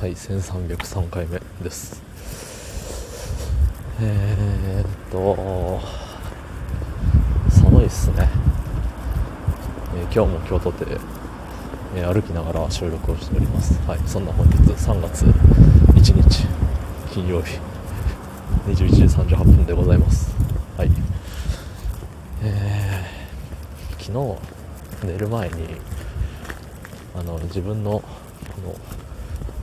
はい1303回目です。えー、っと寒いっすね、えー今日も今日とて、えー歩きながら収録をしております。はいそんな本日3月1日金曜日21時38分でございます。はい。えー、昨日寝る前にあの自分のこの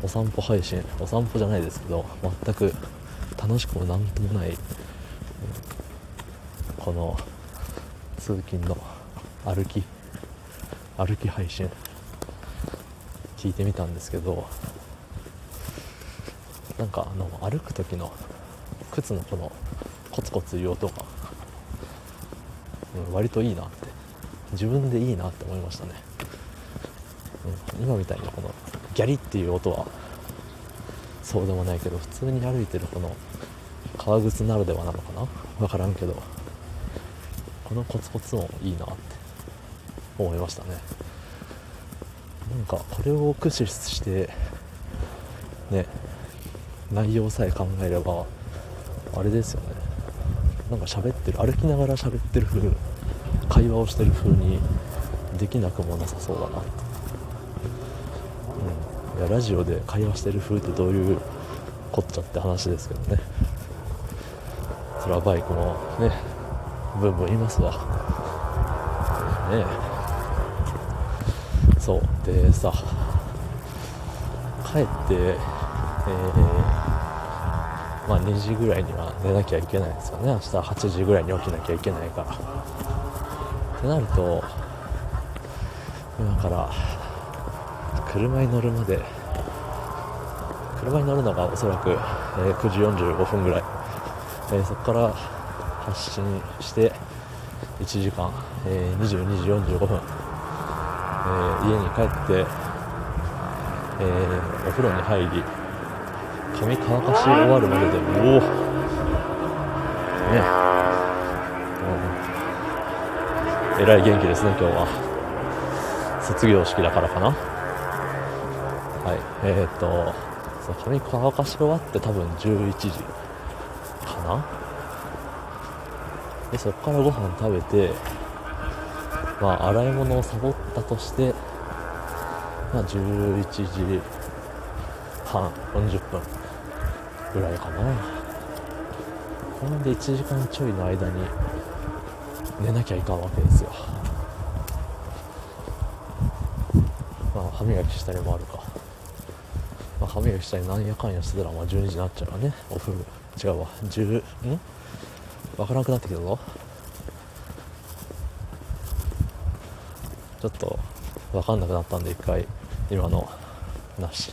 お散歩配信お散歩じゃないですけど全く楽しくもなんともないこの通勤の歩き歩き配信聞いてみたんですけどなんかあの歩く時の靴のこのコツコツいう音が、うん、割といいなって自分でいいなって思いましたね、うん、今みたいなこのギャリっていう音はそうでもないけど普通に歩いてるこの革靴ならではなのかな？分からんけど。このコツコツ音いいなって思いましたね。なんかこれを駆使してね内容さえ考えればあれですよね。なんか喋ってる歩きながら喋ってる風会話をしてる風にできなくもなさそうだなって、いやラジオで会話してる風ってどういうこっちゃって話ですけどね。それはバイクもねブンブン言いますわ。ねえ。そう。でさ帰ってえーまあ、2時ぐらいには寝なきゃいけないですよね。明日8時ぐらいに起きなきゃいけないから。ってなると今から車に乗るまで車に乗るのがおそらく、えー9時45分ぐらい、えーそこから発進して1時間、えー22時45分、えー家に帰って、えーお風呂に入り髪乾かし終わるまででおおね。えらい元気ですね今日は。卒業式だからかな。はい。えー、とそう髪乾かし終わって多分11時かな？でそこからご飯食べてまあ洗い物をサボったとしてまあ11時半40分ぐらいかな。ほんで1時間ちょいの間に寝なきゃいかんわけですよ。まあ歯磨きしたりもあるか、まあ、歯磨きしたりなんやかんやしてたらまあ12時になっちゃうわね。お風呂。違うわ。10ん？わからなくなってきたぞ。ちょっとわかんなくなったんで一回今のなし。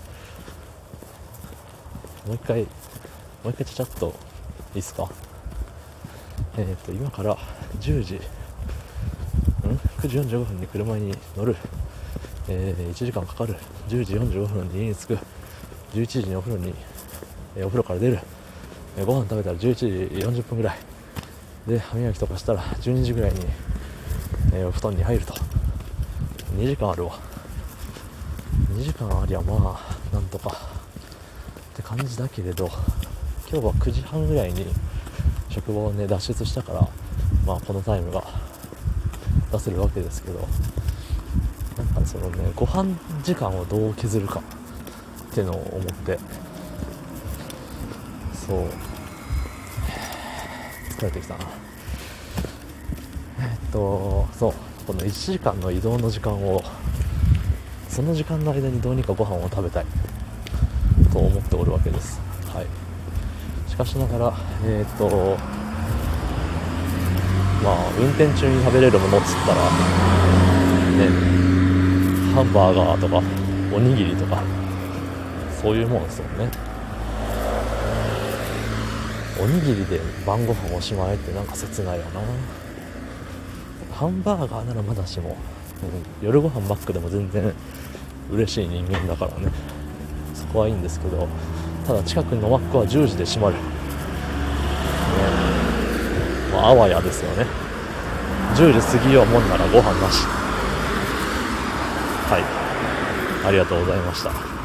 もう一回もう一回ちゃちゃっといいっすか？えっ、と今から10時ん？9時45分に車に乗る、えー1時間かかる。10時45分に家に着く。11時にお風呂に、えお風呂から出る、えーご飯食べたら11時40分ぐらい。で歯磨きとかしたら12時ぐらいに、えお布団に入ると。2時間あるわ。2時間ありゃまあなんとか。って感じだけれど今日は9時半ぐらいに職場をね脱出したからまあこのタイムが出せるわけですけどなんかそのねご飯時間をどう削るか。ってのを思って。そう。疲れてきたな。えっとそう。この1時間の移動の時間をその時間の間にどうにかご飯を食べたい。と思っておるわけです。はい。しかしながら、えっ、と、まあ、運転中に食べれるものっつったら、ね、ハンバーガーとか、おにぎりとか、そういうもんですよね。おにぎりで晩ご飯おしまいってなんか切ないよな。ハンバーガーならまだしも、夜ご飯マックでも全然嬉しい人間だからね。そこはいいんですけどただ近くのマックは10時で閉まる、ねまあ、あわやですよね10時過ぎようもんならご飯なしはいありがとうございました